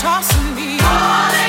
tossing me.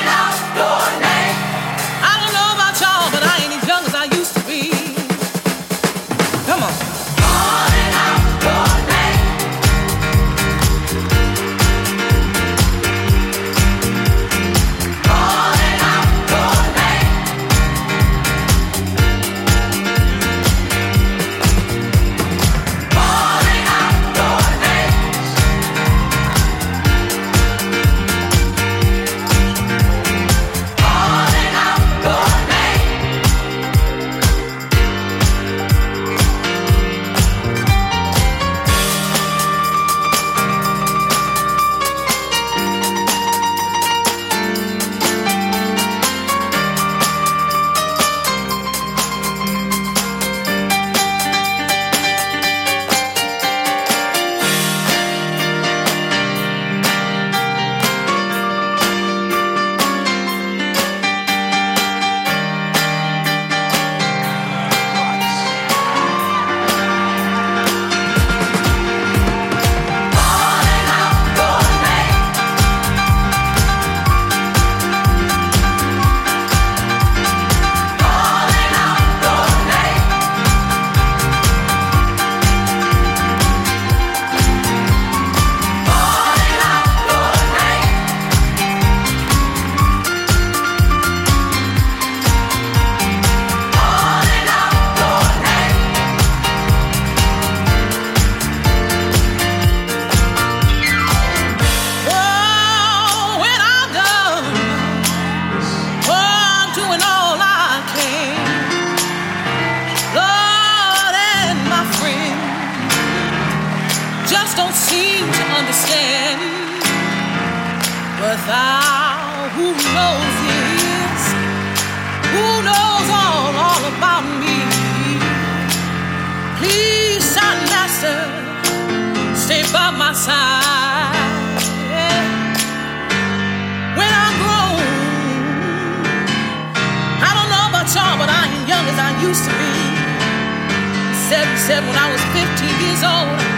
understand, but thou who knows this, who knows all, all about me, please, son Master, stay by my side. When I'm grown, I don't know about y'all, but I ain't young as I used to be. Seven, seven when I was 15 years old.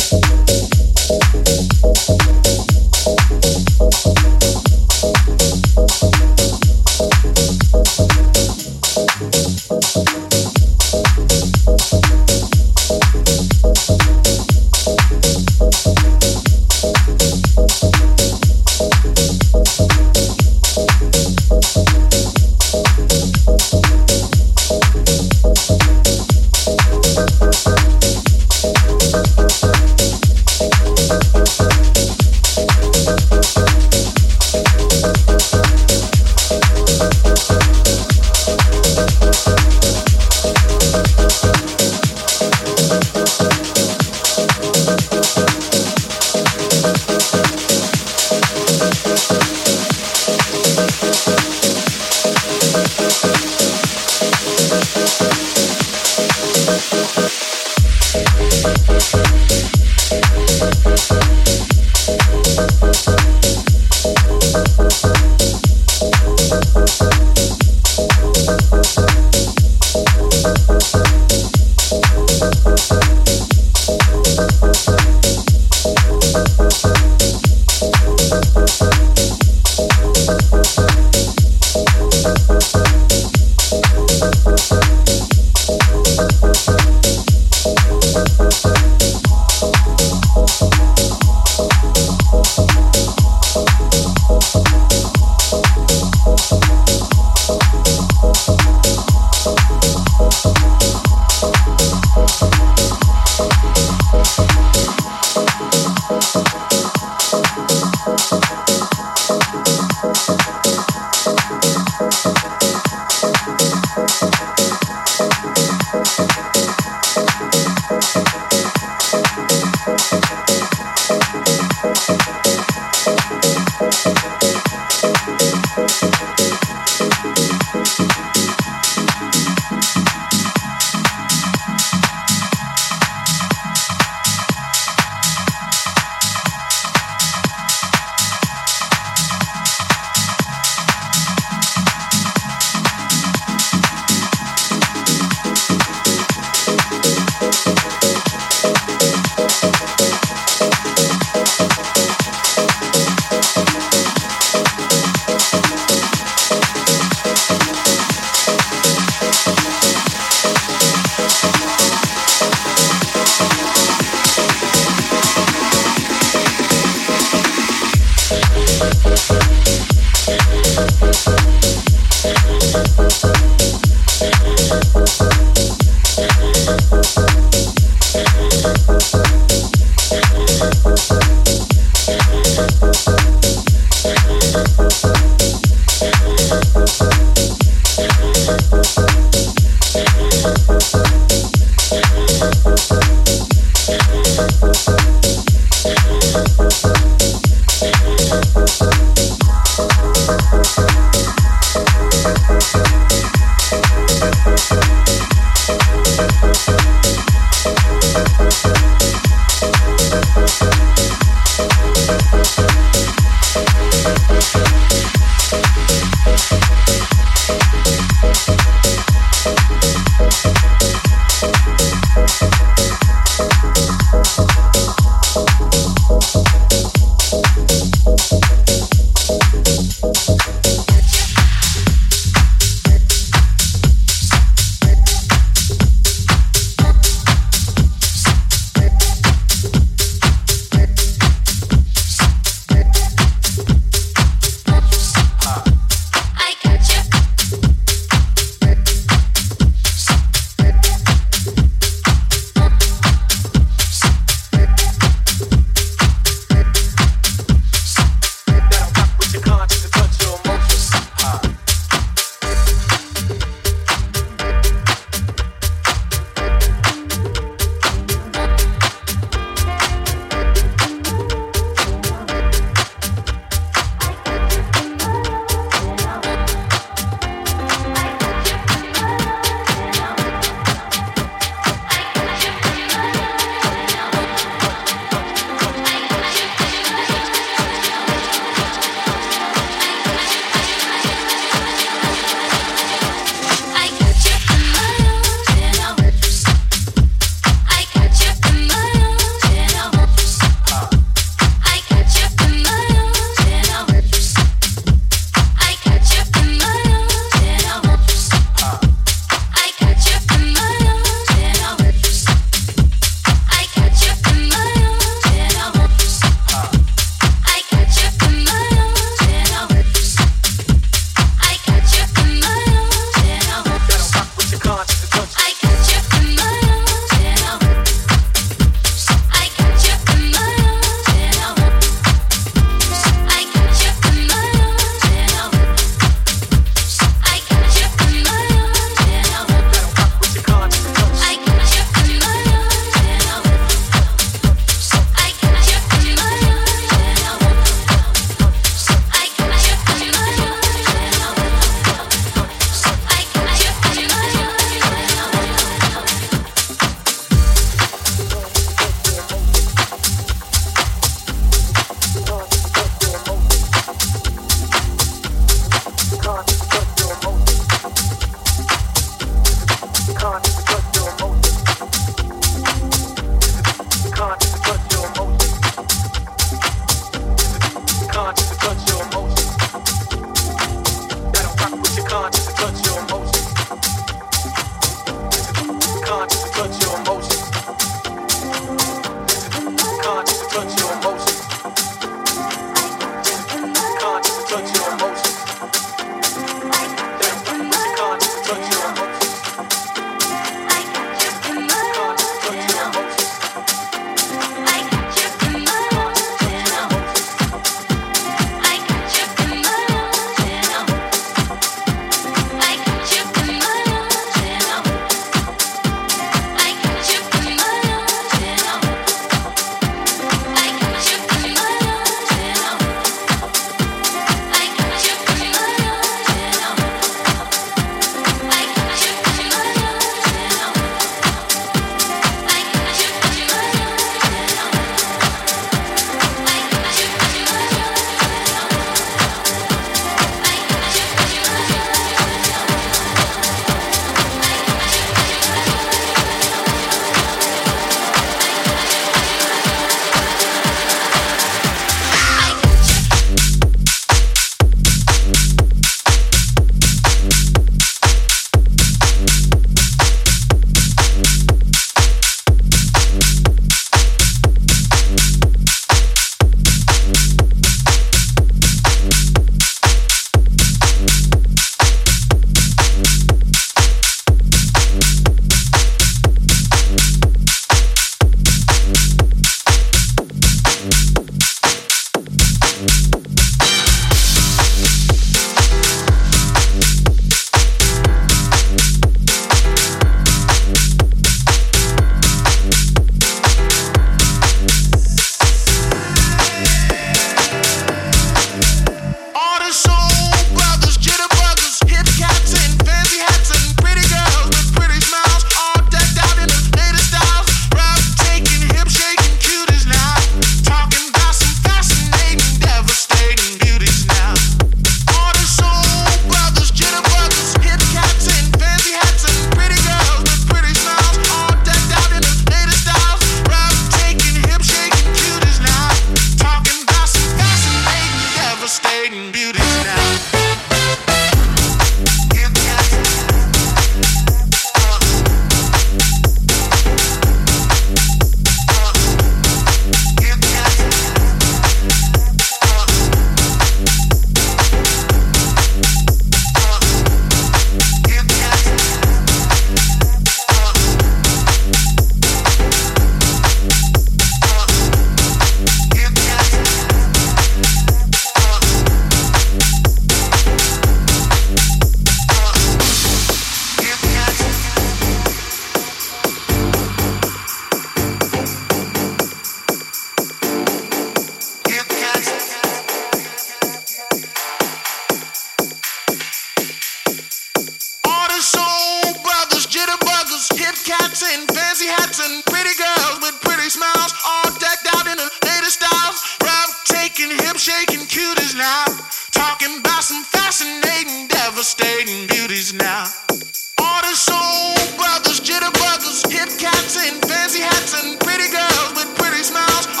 Fancy hats and pretty girls with pretty smiles,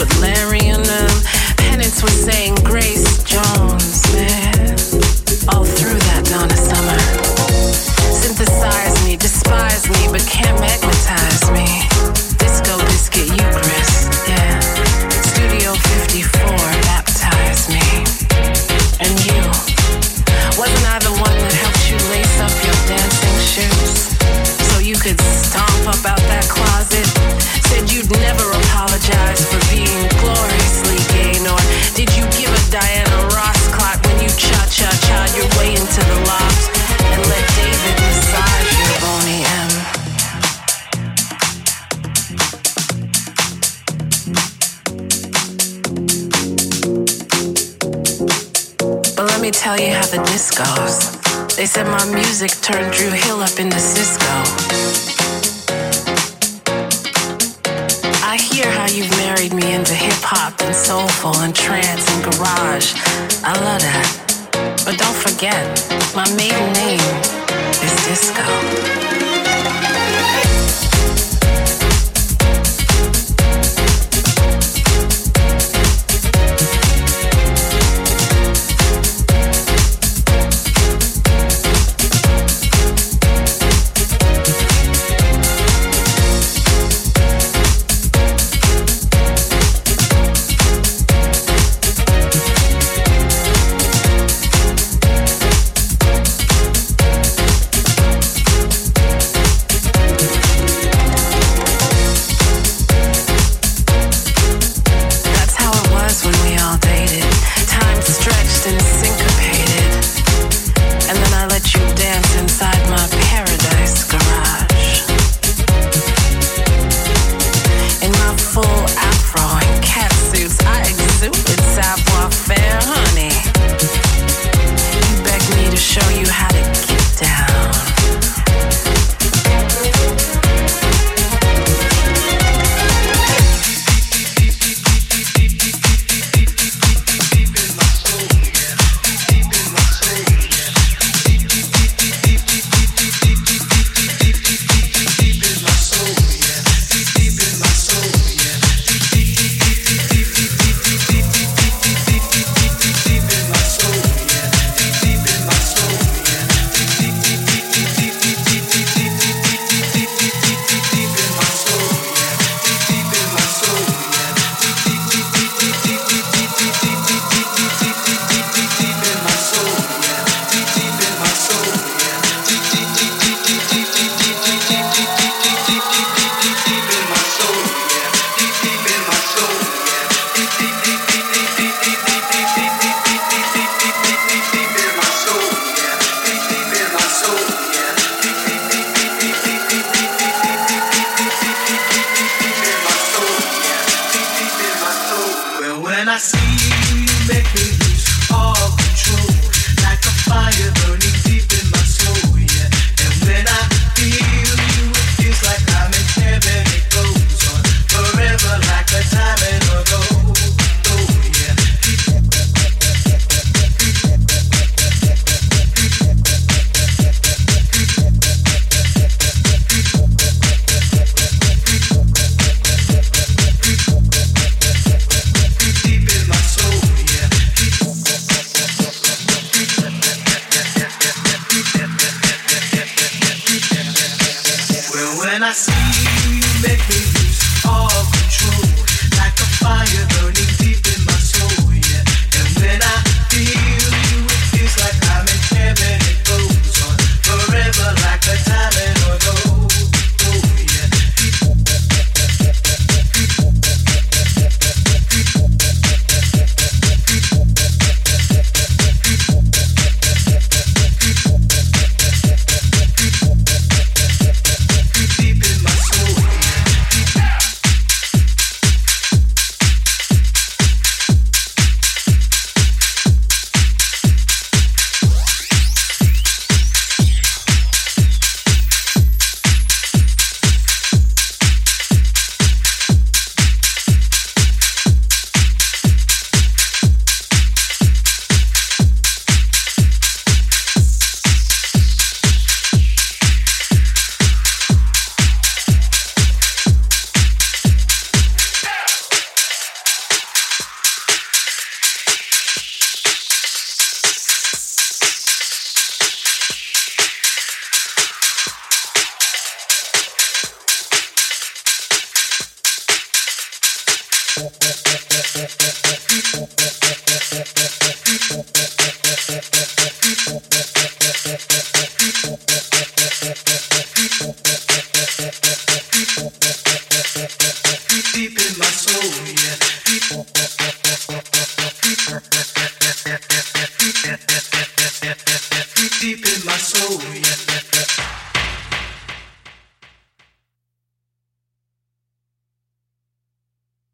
with Larry and them. Penance was saying Grace Jones, man. All through that Donna summer. Synthesize me, despise me, but can't make the discos. They said my music turned Drew Hill up into Cisco. I hear how you've married me into hip hop and soulful and trance and garage. I love that. But don't forget, my maiden name is Disco.